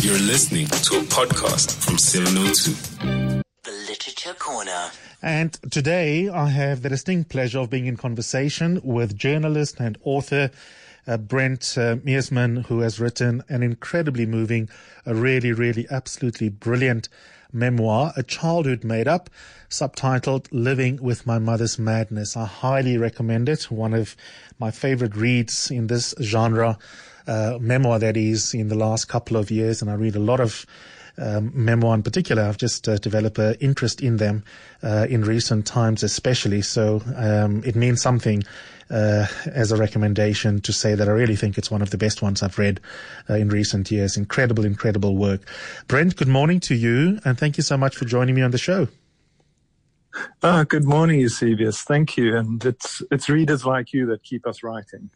You're listening to a podcast from 702. The Literature Corner. And today I have the distinct pleasure of being in conversation with journalist and author uh, Brent uh, Meersman, who has written an incredibly moving, a really, really absolutely brilliant memoir, A Childhood Made Up, subtitled Living with My Mother's Madness. I highly recommend it. One of my favorite reads in this genre, uh, memoir that is in the last couple of years. And I read a lot of um, memoir in particular. I've just uh, developed an interest in them uh, in recent times, especially. So um, it means something uh, as a recommendation to say that I really think it's one of the best ones I've read uh, in recent years. Incredible, incredible work. Brent, good morning to you, and thank you so much for joining me on the show. Ah, good morning, Eusebius. Thank you. And it's it's readers like you that keep us writing.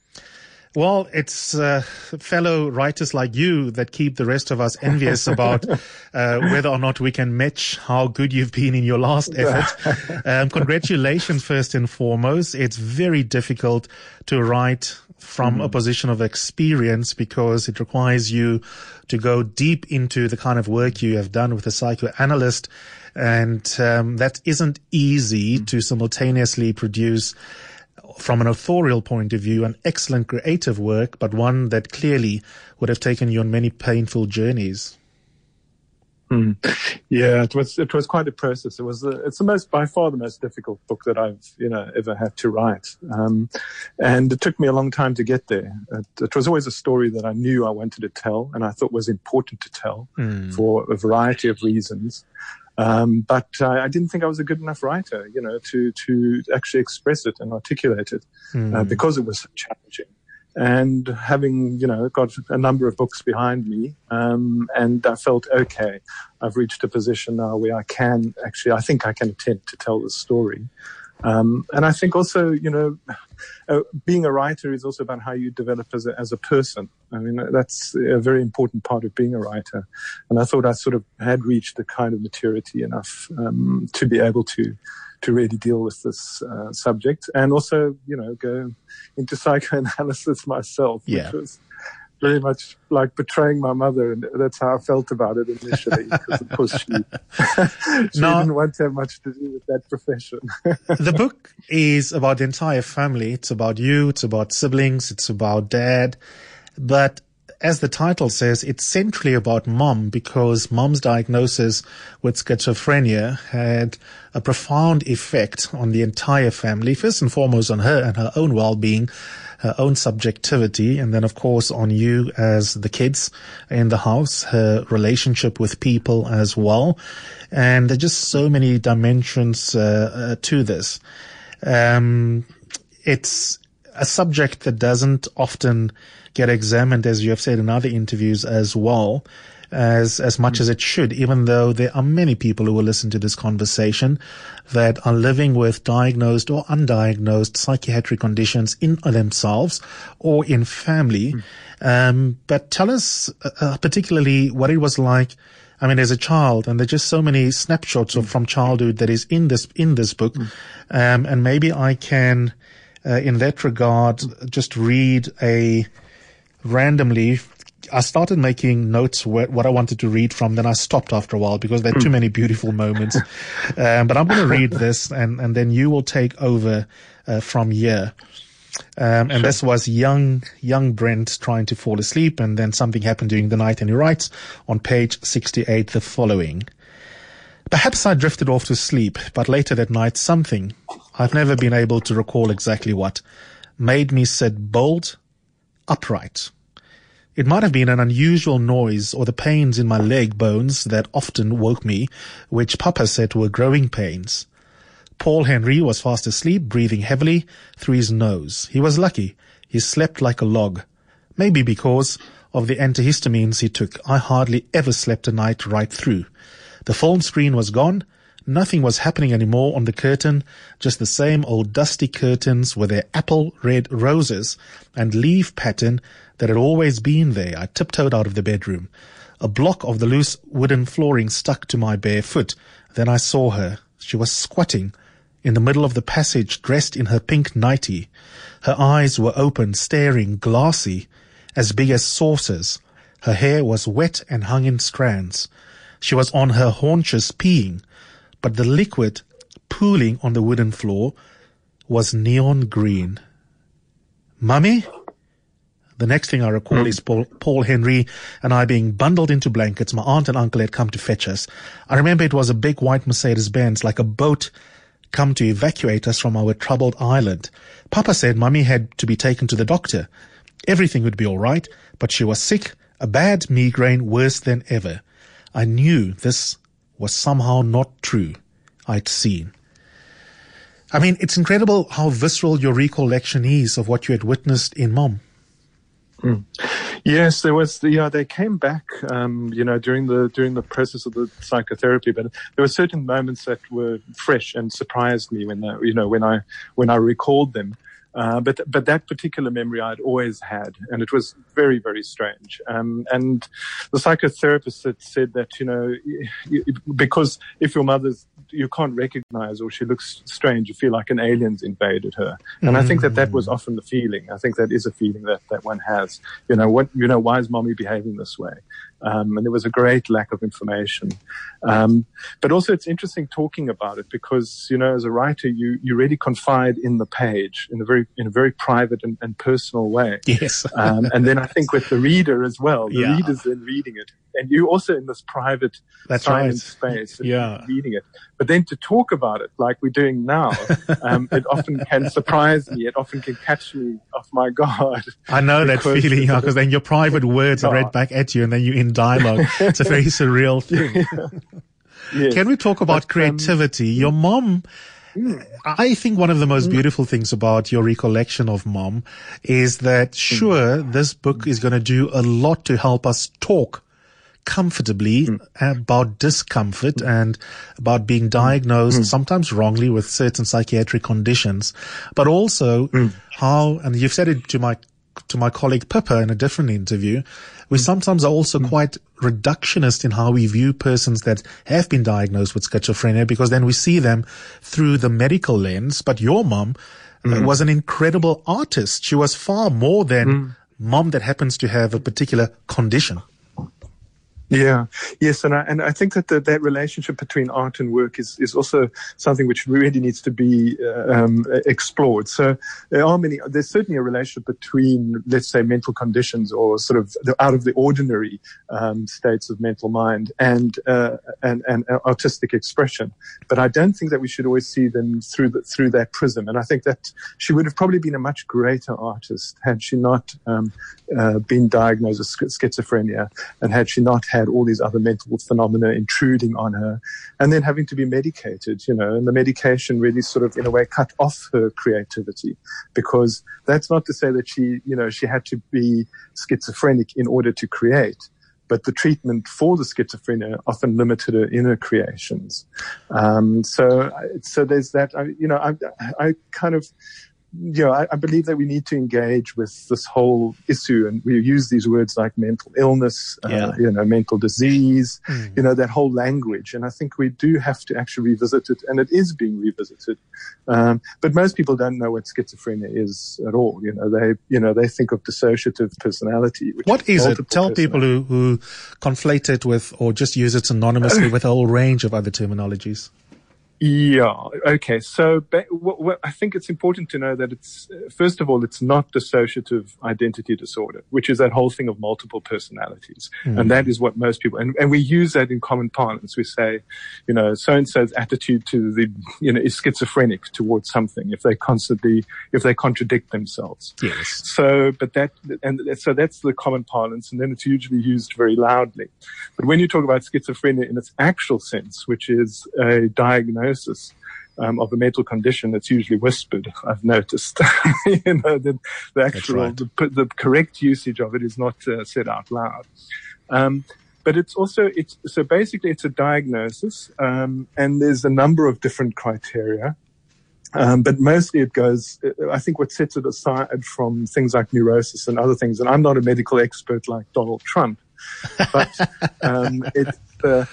Well, it's uh, fellow writers like you that keep the rest of us envious about uh, whether or not we can match how good you've been in your last effort. Um, congratulations, first and foremost. It's very difficult to write from mm. a position of experience because it requires you to go deep into the kind of work you have done with a psychoanalyst. And um, that isn't easy mm. to simultaneously produce from an authorial point of view, an excellent creative work, but one that clearly would have taken you on many painful journeys. Mm. Yeah, it was it was quite a process. It was it's the most by far the most difficult book that I've you know ever had to write, um, and it took me a long time to get there. It, it, was always a story that I knew I wanted to tell, and I thought was important to tell mm. for a variety of reasons. Um, but uh, I didn't think I was a good enough writer, you know, to to actually express it and articulate it mm. uh, hmm. because it was so challenging. And having, you know, got a number of books behind me, um, and I felt okay. I've reached a position now where I can actually, I think I can attempt to tell the story. Um, and I think also, you know, uh, being a writer is also about how you develop as a, as a person. I mean, that's a very important part of being a writer. And I thought I sort of had reached the kind of maturity enough um, to be able to to really deal with this uh, subject, and also, you know, go into psychoanalysis myself, yeah. which was very much like betraying my mother, and that's how I felt about it initially. because of course she, she no, didn't want to have much to do with that profession. the book is about the entire family. It's about you. It's about siblings. It's about dad. But as the title says, it's centrally about mom because mom's diagnosis with schizophrenia had a profound effect on the entire family, first and foremost on her and her own well-being, her own subjectivity, and then of course on you as the kids in the house, her relationship with people as well. And there are just so many dimensions uh, uh, to this. Um, it's a subject that doesn't often get examined, as you have said in other interviews as well as as much as it should, even though there are many people who will listen to this conversation that are living with diagnosed or undiagnosed psychiatric conditions in themselves or in family. Mm. Um, but tell us uh, uh, particularly what it was like. I mean, as a child, and there's just so many snapshots of from childhood that is in this in this book, mm. um, and maybe I can, uh, in that regard, just read a randomly I started making notes where, what I wanted to read from. Then I stopped after a while because there are too hmm. many beautiful moments. Um, but I'm going to read this, and and then you will take over uh, from here. Um, and sure. this was young young Brent trying to fall asleep, and then something happened during the night, and he writes on page 68 the following. Perhaps I drifted off to sleep, but later that night something, I've never been able to recall exactly what, made me sit bolt upright it might have been an unusual noise or the pains in my leg bones that often woke me, which Papa said were growing pains. Paul Henry was fast asleep, breathing heavily through his nose. He was lucky. He slept like a log. Maybe because of the antihistamines he took, I hardly ever slept a night right through. The phone screen was gone. Nothing was happening anymore on the curtain, just the same old dusty curtains with their apple red roses and leaf pattern that had always been there. I tiptoed out of the bedroom. A block of the loose wooden flooring stuck to my bare foot. Then I saw her. She was squatting in the middle of the passage, dressed in her pink nightie. Her eyes were open, staring, glassy, as big as saucers. Her hair was wet and hung in strands. She was on her haunches peeing, but the liquid pooling on the wooden floor was neon green. Mummy? The next thing I recall hmm. is Paul, Paul Henry and I being bundled into blankets. My aunt and uncle had come to fetch us. I remember it was a big white Mercedes Benz, like a boat come to evacuate us from our troubled island. Papa said Mummy had to be taken to the doctor. Everything would be all right, but she was sick, a bad migraine worse than ever. I knew this was somehow not true. I'd seen. I mean, it's incredible how visceral your recollection is of what you had witnessed in mom. Yes, there was. Yeah, they came back. Um, you know, during the during the process of the psychotherapy, but there were certain moments that were fresh and surprised me when they, you know when I when I recalled them. Uh, but but that particular memory I'd always had, and it was very very strange. Um, and the psychotherapist had said that you know because if your mother's you can't recognize or she looks strange, you feel like an alien's invaded her. And I think that that was often the feeling. I think that is a feeling that that one has. You know what? You know why is mommy behaving this way? Um, and there was a great lack of information. Um, but also, it's interesting talking about it because you know, as a writer, you you really confide in the page in a very in a very private and, and personal way. Yes. um, and then I think with the reader as well, the Yeah. reader's then reading it, and you also in this private That's silent right. space, Yeah. reading it. But then to talk about it like we're doing now, um, it often can surprise me. It often can catch me off my guard. I know that feeling, yeah, because then your private words are read back at you and then you're in dialogue. it's a very surreal thing. Yes. Can we talk about But, um, creativity? Your mom, I think one of the Mm. most beautiful things about your recollection of mom is that Mm. sure, this book is going to do a lot to help us talk comfortably Mm. about discomfort and about being hmm. diagnosed hmm. sometimes wrongly with certain psychiatric conditions, but also hmm. how, and you've said it to my to my colleague Pippa in a different interview, we sometimes are also quite reductionist in how we view persons that have been diagnosed with schizophrenia because then we see them through the medical lens. But your mom uh, was an incredible artist. She was far more than mom that happens to have a particular condition. Yeah, yes, and I and I think that the, that relationship between art and work is is also something which really needs to be uh, um, explored. So there are many. There's certainly a relationship between, let's say, mental conditions or sort of the out of the ordinary um, states of mental mind and uh, and and artistic expression. But I don't think that we should always see them through the, through that prism. And I think that she would have probably been a much greater artist had she not um, uh, been diagnosed with schizophrenia and had she not had all these other mental phenomena intruding on her and then having to be medicated, you know, and the medication really sort of in a way cut off her creativity because that's not to say that she, you know, she had to be schizophrenic in order to create. But the treatment for the schizophrenia often limited her inner creations. Um, so, so there's that. I, you know, I, I kind of, you know, I, I believe that we need to engage with this whole issue, and we use these words like mental illness, Yeah. uh, you know, mental disease, you know, that whole language. And I think we do have to actually revisit it, and it is being revisited. Um, but most people don't know what schizophrenia is at all. You know, they, you know, they think of dissociative personality. What is it? Tell people who, who conflate it with or just use it synonymously with a whole range of other terminologies. Yeah. Okay. So ba- what, what, I think it's important to know that it's first of all, it's not dissociative identity disorder, which is that whole thing of multiple personalities, mm. and that is what most people and, and we use that in common parlance. We say, you know, so and so's attitude to the you know is schizophrenic towards something if they constantly if they contradict themselves. Yes. So, but that, and so that's the common parlance, and then it's usually used very loudly. But when you talk about schizophrenia in its actual sense, which is a diagnosis um, of a mental condition, it's usually whispered. I've noticed, you know, the, the actual, right. the, the correct usage of it is not uh, said out loud. Um, but it's also it's so basically it's a diagnosis, um, and there's a number of different criteria. Um, but mostly it goes, I think what sets it aside from things like neurosis and other things, and I'm not a medical expert like Donald Trump, but um, it's, uh,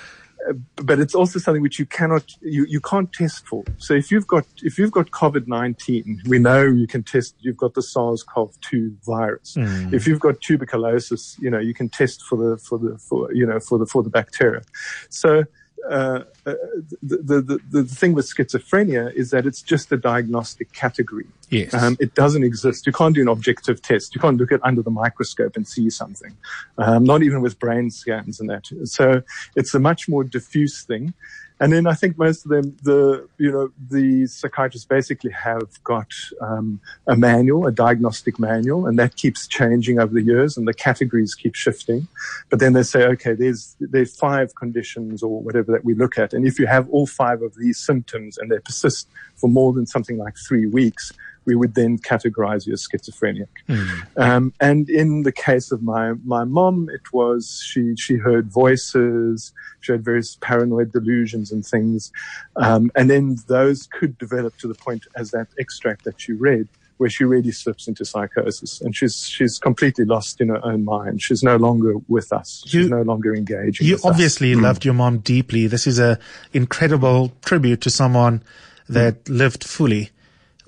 but it's also something which you cannot, you, you can't test for. So if you've got, if you've got COVID-19, we know you can test, you've got the SARS-CoV-2 virus. Mm. If you've got tuberculosis, you know, you can test for the, for the, for, you know, for the, for the bacteria. So, uh, uh, the, the, the, thing with schizophrenia is that it's just a diagnostic category. Yes. Um, it doesn't exist. You can't do an objective test. You can't look at under the microscope and see something. Um, not even with brain scans and that. So it's a much more diffuse thing. And then I think most of them, the, you know, the psychiatrists basically have got um, a manual, a diagnostic manual, and that keeps changing over the years and the categories keep shifting. But then they say, okay, there's, there's five conditions or whatever that we look at. And if you have all five of these symptoms and they persist for more than something like three weeks, we would then categorize you as schizophrenic. Mm. Um, and in the case of my, my mom, it was she, she heard voices, she had various paranoid delusions and things. Um, and then those could develop to the point as that extract that you read where she really slips into psychosis and she's she's completely lost in her own mind. She's no longer with us. She's no longer engaging. You with us. obviously loved your mom deeply. This is a incredible tribute to someone that lived fully.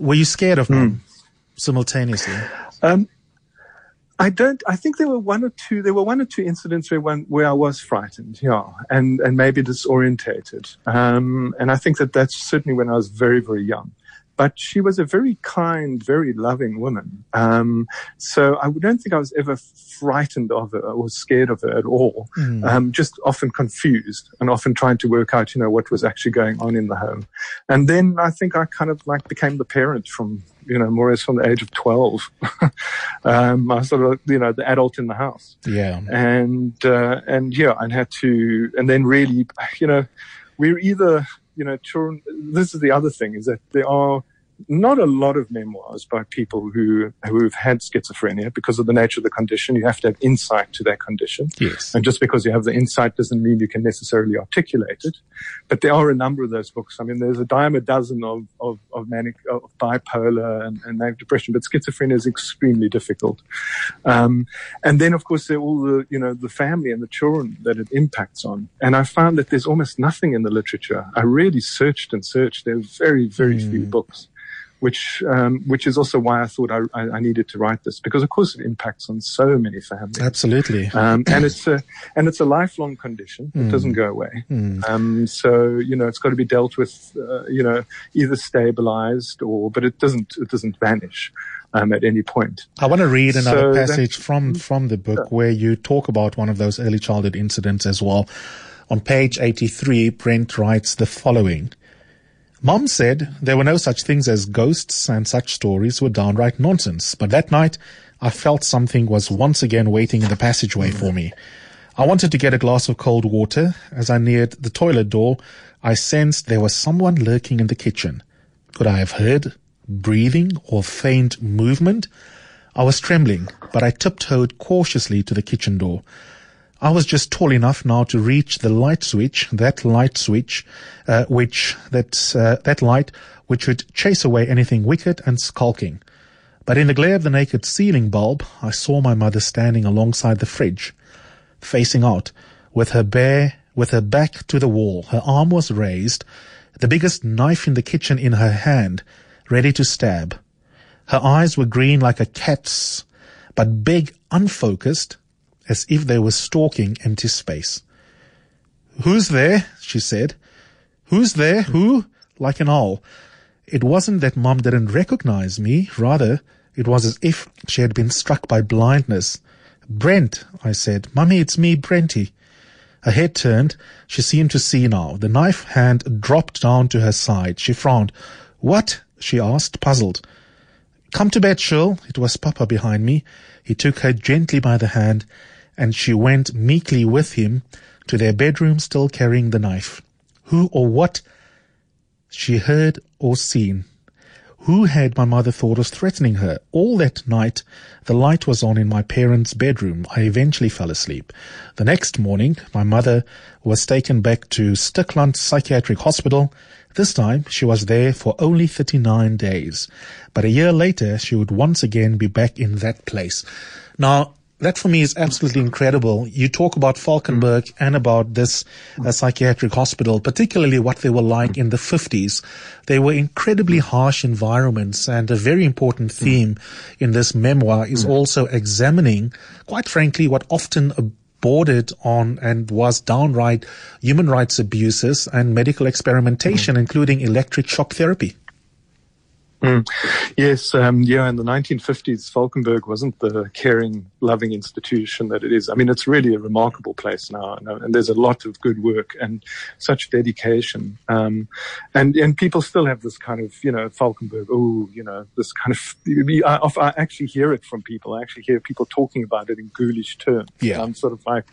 Were you scared of mom simultaneously? Um, I don't. I think there were one or two. There were one or two incidents where one where I was frightened, yeah, and and maybe disorientated. Um, and I think that that's certainly when I was very very young. But she was a very kind, very loving woman. Um, so I don't think I was ever frightened of her or scared of her at all. Um, just often confused and often trying to work out, you know, what was actually going on in the home. And then I think I kind of like became the parent from, you know, more or less from the age of 12. um, I was sort of, you know, the adult in the house Yeah. and uh, and yeah, and had to, and then really, you know, we're either, you know, children. This is the other thing is that there are not a lot of memoirs by people who who've had schizophrenia because of the nature of the condition. You have to have insight to that condition. Yes. And just because you have the insight doesn't mean you can necessarily articulate it. But there are a number of those books. I mean, there's a dime a dozen of, of, of manic, of bipolar and, and manic depression, but schizophrenia is extremely difficult. Um, and then, of course, there are all the, you know, the family and the children that it impacts on. And I found that there's almost nothing in the literature. I really searched and searched. There are very, very few books which um, which is also why I thought I, I, needed to write this because of course it impacts on so many families. Absolutely. Um, and it's a and it's a lifelong condition. It doesn't go away. Um, so you know it's got to be dealt with. Uh, you know either stabilized or but it doesn't it doesn't vanish um, at any point. I want to read another So passage from, from the book where you talk about one of those early childhood incidents as well. On page 83, Brent writes the following. Mom said there were no such things as ghosts and such stories were downright nonsense. But that night, I felt something was once again waiting in the passageway for me. I wanted to get a glass of cold water. As I neared the toilet door, I sensed there was someone lurking in the kitchen. Could I have heard breathing or faint movement? I was trembling, but I tiptoed cautiously to the kitchen door. I was just tall enough now to reach the light switch, that light switch, uh, which, that, uh, that light which would chase away anything wicked and skulking. But in the glare of the naked ceiling bulb, I saw my mother standing alongside the fridge, facing out, with her bare, with her back to the wall. Her arm was raised, the biggest knife in the kitchen in her hand, ready to stab. Her eyes were green like a cat's, but big, unfocused, as if they were stalking empty space. Who's there? she said. Who's there? Who? Like an owl. It wasn't that Mom didn't recognize me. Rather, it was as if she had been struck by blindness. Brent, I said. Mummy, it's me, Brenty. Her head turned. She seemed to see now. The knife hand dropped down to her side. She frowned. What? she asked, puzzled. Come to bed, Shirl. It was Papa behind me. He took her gently by the hand, and she went meekly with him to their bedroom, still carrying the knife. Who or what she heard or seen? Who had my mother thought was threatening her? All that night, the light was on in my parents' bedroom. I eventually fell asleep. The next morning, my mother was taken back to Stikland Psychiatric Hospital. This time, she was there for only 39 days. But a year later, she would once again be back in that place. Now, that for me is absolutely incredible. You talk about Valkenberg mm. and about this uh, psychiatric hospital, particularly what they were like in the 50s. They were incredibly harsh environments and a very important theme in this memoir is also examining, quite frankly, what often bordered on and was downright human rights abuses and medical experimentation, including electric shock therapy. Mm. Yes, um, yeah, in the 1950s, Valkenberg wasn't the caring, loving institution that it is. I mean, it's really a remarkable place now, and there's a lot of good work and such dedication. Um, and and people still have this kind of, you know, Valkenberg, oh, you know, this kind of. I, I actually hear it from people. I actually hear people talking about it in ghoulish terms. Yeah, I'm sort of like,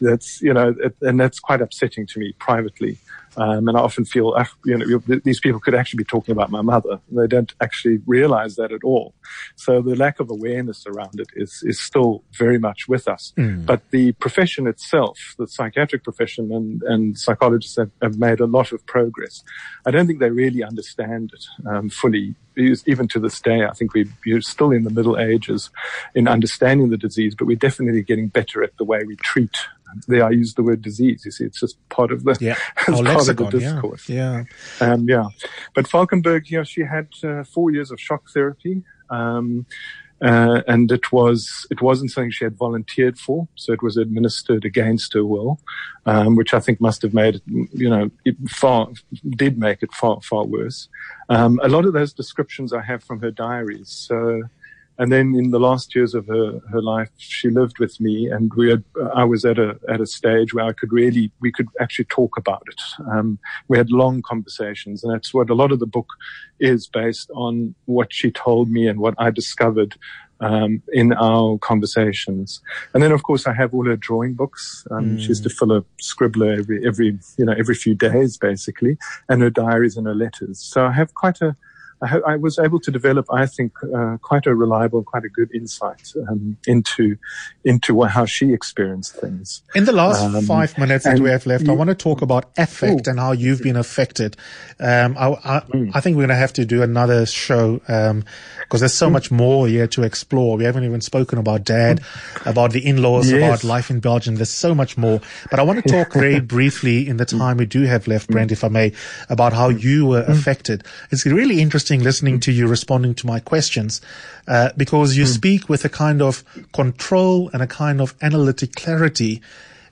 that's you know, and that's quite upsetting to me privately. Um, and I often feel, uh, you know, these people could actually be talking about my mother. They don't actually realize that at all. So the lack of awareness around it is, is still very much with us. Mm. But the profession itself, the psychiatric profession and, and psychologists have, have, made a lot of progress. I don't think they really understand it um, fully. Even to this day, I think we, are still in the Middle Ages in understanding the disease, but we're definitely getting better at the way we treat there I use the word disease. You see, it's just part of the yeah. part lexicon, of the discourse. Yeah, yeah. Um, yeah. But Valkenberg, you know, she had uh, four years of shock therapy. Um, uh, and it was it wasn't something she had volunteered for, so it was administered against her will, um, which I think must have made it, you know, it far did make it far far worse. Um, a lot of those descriptions I have from her diaries. So and then in the last years of her, her life, she lived with me and we had, I was at a, at a stage where I could really, we could actually talk about it. Um, we had long conversations and that's what a lot of the book is based on what she told me and what I discovered um, in our conversations. And then, of course, I have all her drawing books. Um, mm. She used to fill a scribbler every, every, you know, every few days, basically, and her diaries and her letters. So I have quite a, I, I was able to develop, I think, uh, quite a reliable, quite a good insight um, into into how she experienced things. In the last um, five minutes that we have left, you, I want to talk about affect ooh, and how you've been affected. Um, I, I, mm. I, think we're going to have to do another show because um, there's so mm. much more here to explore. We haven't even spoken about dad, mm. about the in-laws, yes. about life in Belgium. There's so much more. But I want to talk very briefly in the mm. time we do have left, mm. Brent, if I may, about how you were affected. It's really interesting interesting listening to you responding to my questions uh, because you mm. speak with a kind of control and a kind of analytic clarity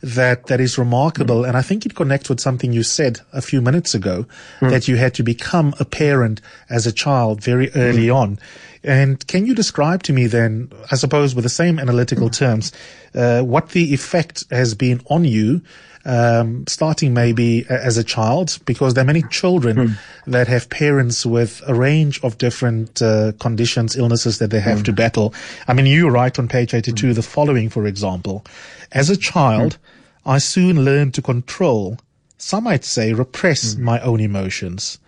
that that is remarkable and I think it connects with something you said a few minutes ago mm. that you had to become a parent as a child very early mm. on and can you describe to me then I suppose with the same analytical terms uh, what the effect has been on you um, starting maybe as a child, because there are many children mm. that have parents with a range of different uh, conditions, illnesses that they have mm. to battle. I mean, you write on page 82 mm. the following, for example. As a child, hmm. I soon learned to control, some might say repress hmm. my own emotions.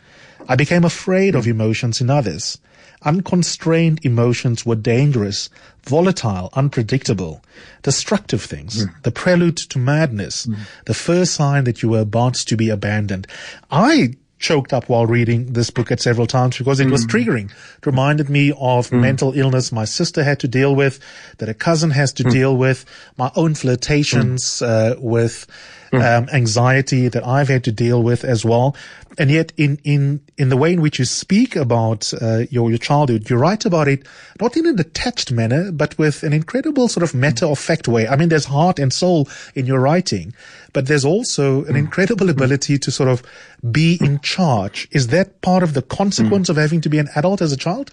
I became afraid of hmm. emotions in others. Unconstrained emotions were dangerous, volatile, unpredictable, destructive things, mm. the prelude to madness, mm. the first sign that you were about to be abandoned. I choked up while reading this book at several times because it mm. was triggering. It reminded me of mm. mental illness my sister had to deal with, that a cousin has to mm. deal with, my own flirtations mm. uh, with. Um, anxiety that I've had to deal with as well. And yet, in in in the way in which you speak about uh, your your childhood, you write about it not in a detached manner, but with an incredible sort of matter of fact way. I mean, there's heart and soul in your writing, but there's also an mm. incredible ability to sort of be in charge. Is that part of the consequence mm. of having to be an adult as a child?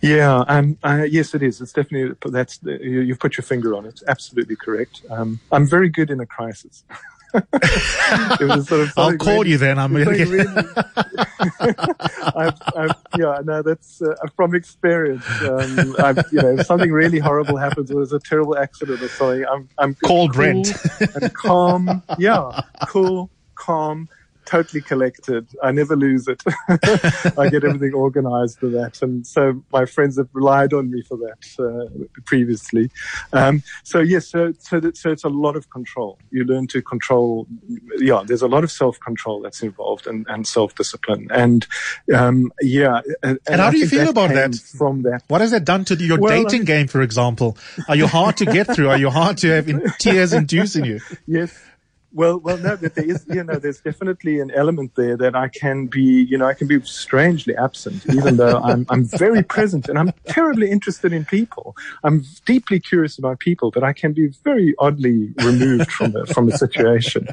Yeah, um, uh, yes, it is. It's definitely that's you, have put your finger on it. Absolutely correct. Um, I'm very good in a crisis. sort of I'll call really, you then. I'm really I've, I've, yeah, no, that's uh, from experience. Um, I've, you know, if something really horrible happens, or there's a terrible accident or something, I'm I'm called cool and calm. Yeah, cool, calm, totally collected. I never lose it. I get everything organized for that. And so my friends have relied on me for that uh, previously. Um, so yes, so, so, that, so it's a lot of control. You learn to control. Yeah, there's a lot of self control that's involved and, and self discipline. And, um, yeah. And, and how do you feel that about that? From that. What has that done to your well, dating I game, for example? Are you hard to get through? Are you hard to have in, tears inducing you? Yes. Well, well, no, but there is, you know, there's definitely an element there that I can be, you know, I can be strangely absent, even though I'm, I'm very present and I'm terribly interested in people. I'm deeply curious about people, but I can be very oddly removed from a, from a situation.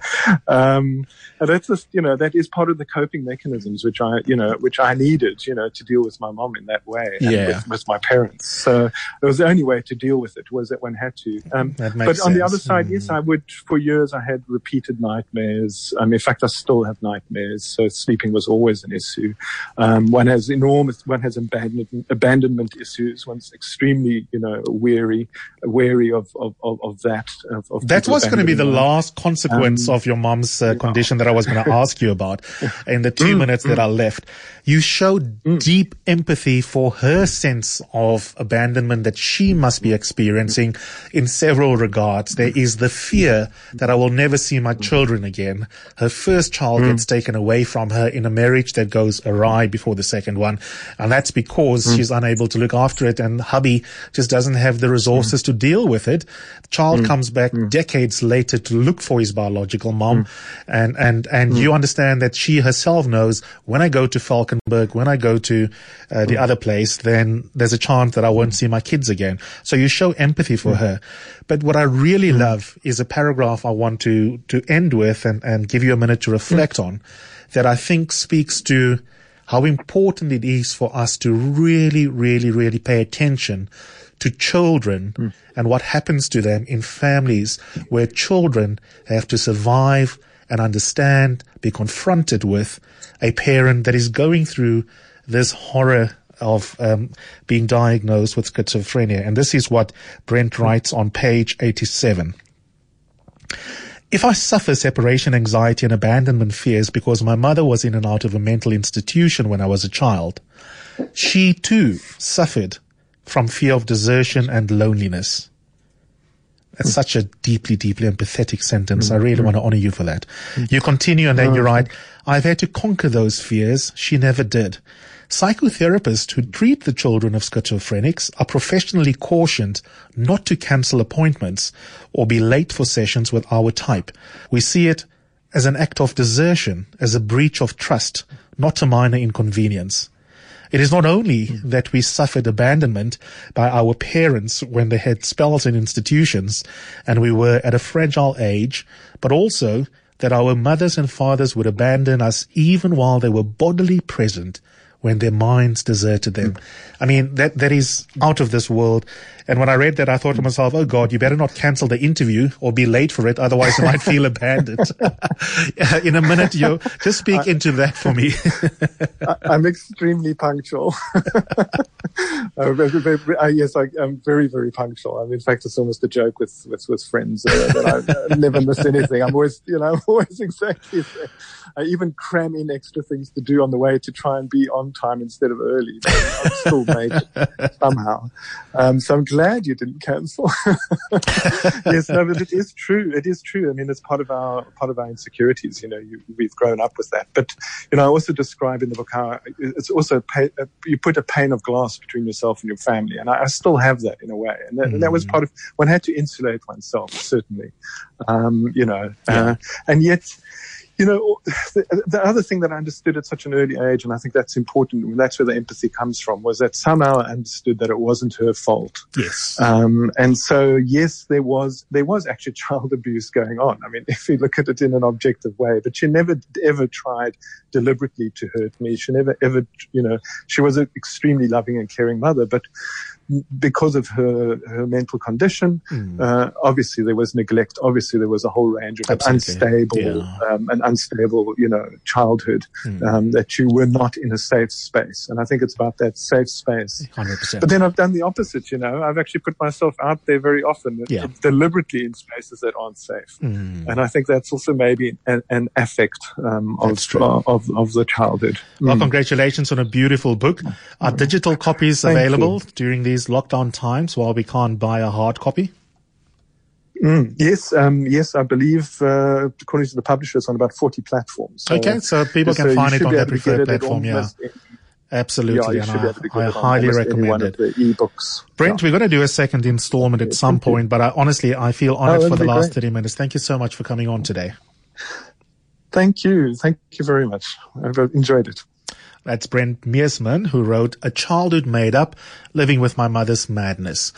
Um, and that's just, you know, that is part of the coping mechanisms, which I, you know, which I needed, you know, to deal with my mom in that way yeah. with, with, my parents. So it was the only way to deal with it was that one had to. Um, but on sense. the other side, mm. yes, I would, for years I had repeated repeated nightmares. Um, in fact, I still have nightmares. So sleeping was always an issue. Um, one has enormous, one has abandonment, abandonment issues. One's extremely, you know, weary, wary of, of, of, of that. Of, of that was going to be the last consequence um, of your mom's uh, condition that I was going to ask you about in the two mm, minutes that mm. are left. You showed mm. deep empathy for her sense of abandonment that she must be experiencing in several regards. There is the fear that I will never see my children again. Her first child mm. gets taken away from her in a marriage that goes awry before the second one. And that's because mm. she's unable to look after it and hubby just doesn't have the resources mm. to deal with it. The child mm. comes back mm. decades later to look for his biological mom. And, and, and you understand that she herself knows when I go to Valkenberg, when I go to uh, the other place, then there's a chance that I won't see my kids again. So you show empathy for her. But what I really love is a paragraph I want to, to end with and, and give you a minute to reflect mm. on that I think speaks to how important it is for us to really, really, really pay attention to children mm. and what happens to them in families where children have to survive and understand, be confronted with a parent that is going through this horror of um, being diagnosed with schizophrenia. And this is what Brent writes on page 87. If I suffer separation anxiety and abandonment fears because my mother was in and out of a mental institution when I was a child, she too suffered from fear of desertion and loneliness. That's hmm. such a deeply, deeply empathetic sentence. I really hmm. want to honor you for that. You continue and then you hmm. write, I've had to conquer those fears. She never did. Psychotherapists who treat the children of schizophrenics are professionally cautioned not to cancel appointments or be late for sessions with our type. We see it as an act of desertion, as a breach of trust, not a minor inconvenience. It is not only hmm. that we suffered abandonment by our parents when they had spells in institutions and we were at a fragile age, but also that our mothers and fathers would abandon us even while they were bodily present when their minds deserted them. I mean, that, that is out of this world. And when I read that, I thought to myself, oh God, you better not cancel the interview or be late for it. Otherwise you might feel abandoned. In a minute, you just speak into that for me. I'm extremely punctual. uh, yes, I, am very, very punctual. I mean, in fact, it's almost a joke with, with, with friends uh, that I never miss anything. I'm always, you know, always exactly there. I even cram in extra things to do on the way to try and be on time instead of early. I'm still made it somehow. Um, so I'm glad you didn't cancel. yes, no, but it is true. It is true. I mean, it's part of our part of our insecurities. You know, you, we've grown up with that. But you know, I also describe in the book how it's also pay, uh, you put a pane of glass between yourself and your family, and I, I still have that in a way. And that, mm. and that, was mm. part of one had to insulate oneself certainly. Um, you know, yeah. uh, and yet you know, the, the, other thing that I understood at such an early age, and I think that's important, and that's where the empathy comes from, was that somehow I understood that it wasn't her fault. Yes. Um, and so, yes, there was there was actually child abuse going on. I mean, if you look at it in an objective way, but she never ever tried deliberately to hurt me. She never ever, you know, she was an extremely loving and caring mother, but because of her, her mental condition, uh, obviously there was neglect. Obviously there was a whole range of Absolutely. unstable, Yeah. um, an unstable, you know, childhood, um, that you were not in a safe space. And I think it's about that safe space. 100%. But then I've done the opposite, you know. I've actually put myself out there very often, Yeah. deliberately in spaces that aren't safe. And I think that's also maybe an, an affect um, of, uh, of of the childhood. Well, congratulations on a beautiful book. Are digital copies Thank available during these lockdown times while we can't buy a hard copy? Yes, um, yes, I believe uh, according to the publishers on about forty platforms. So- Okay, so people can so find it on their able to get preferred platform. Yeah, any- absolutely. yeah, and should be able to I, I highly recommend it. ebooks. Brent, we're going to do a second installment at some thank you. point, but I, honestly, I feel honored that'd for the last great. 30 minutes. Thank you so much for coming on today. Thank you, thank you very much. I've enjoyed it. That's Brent Meersman, who wrote A Childhood Made Up, Living with My Mother's Madness.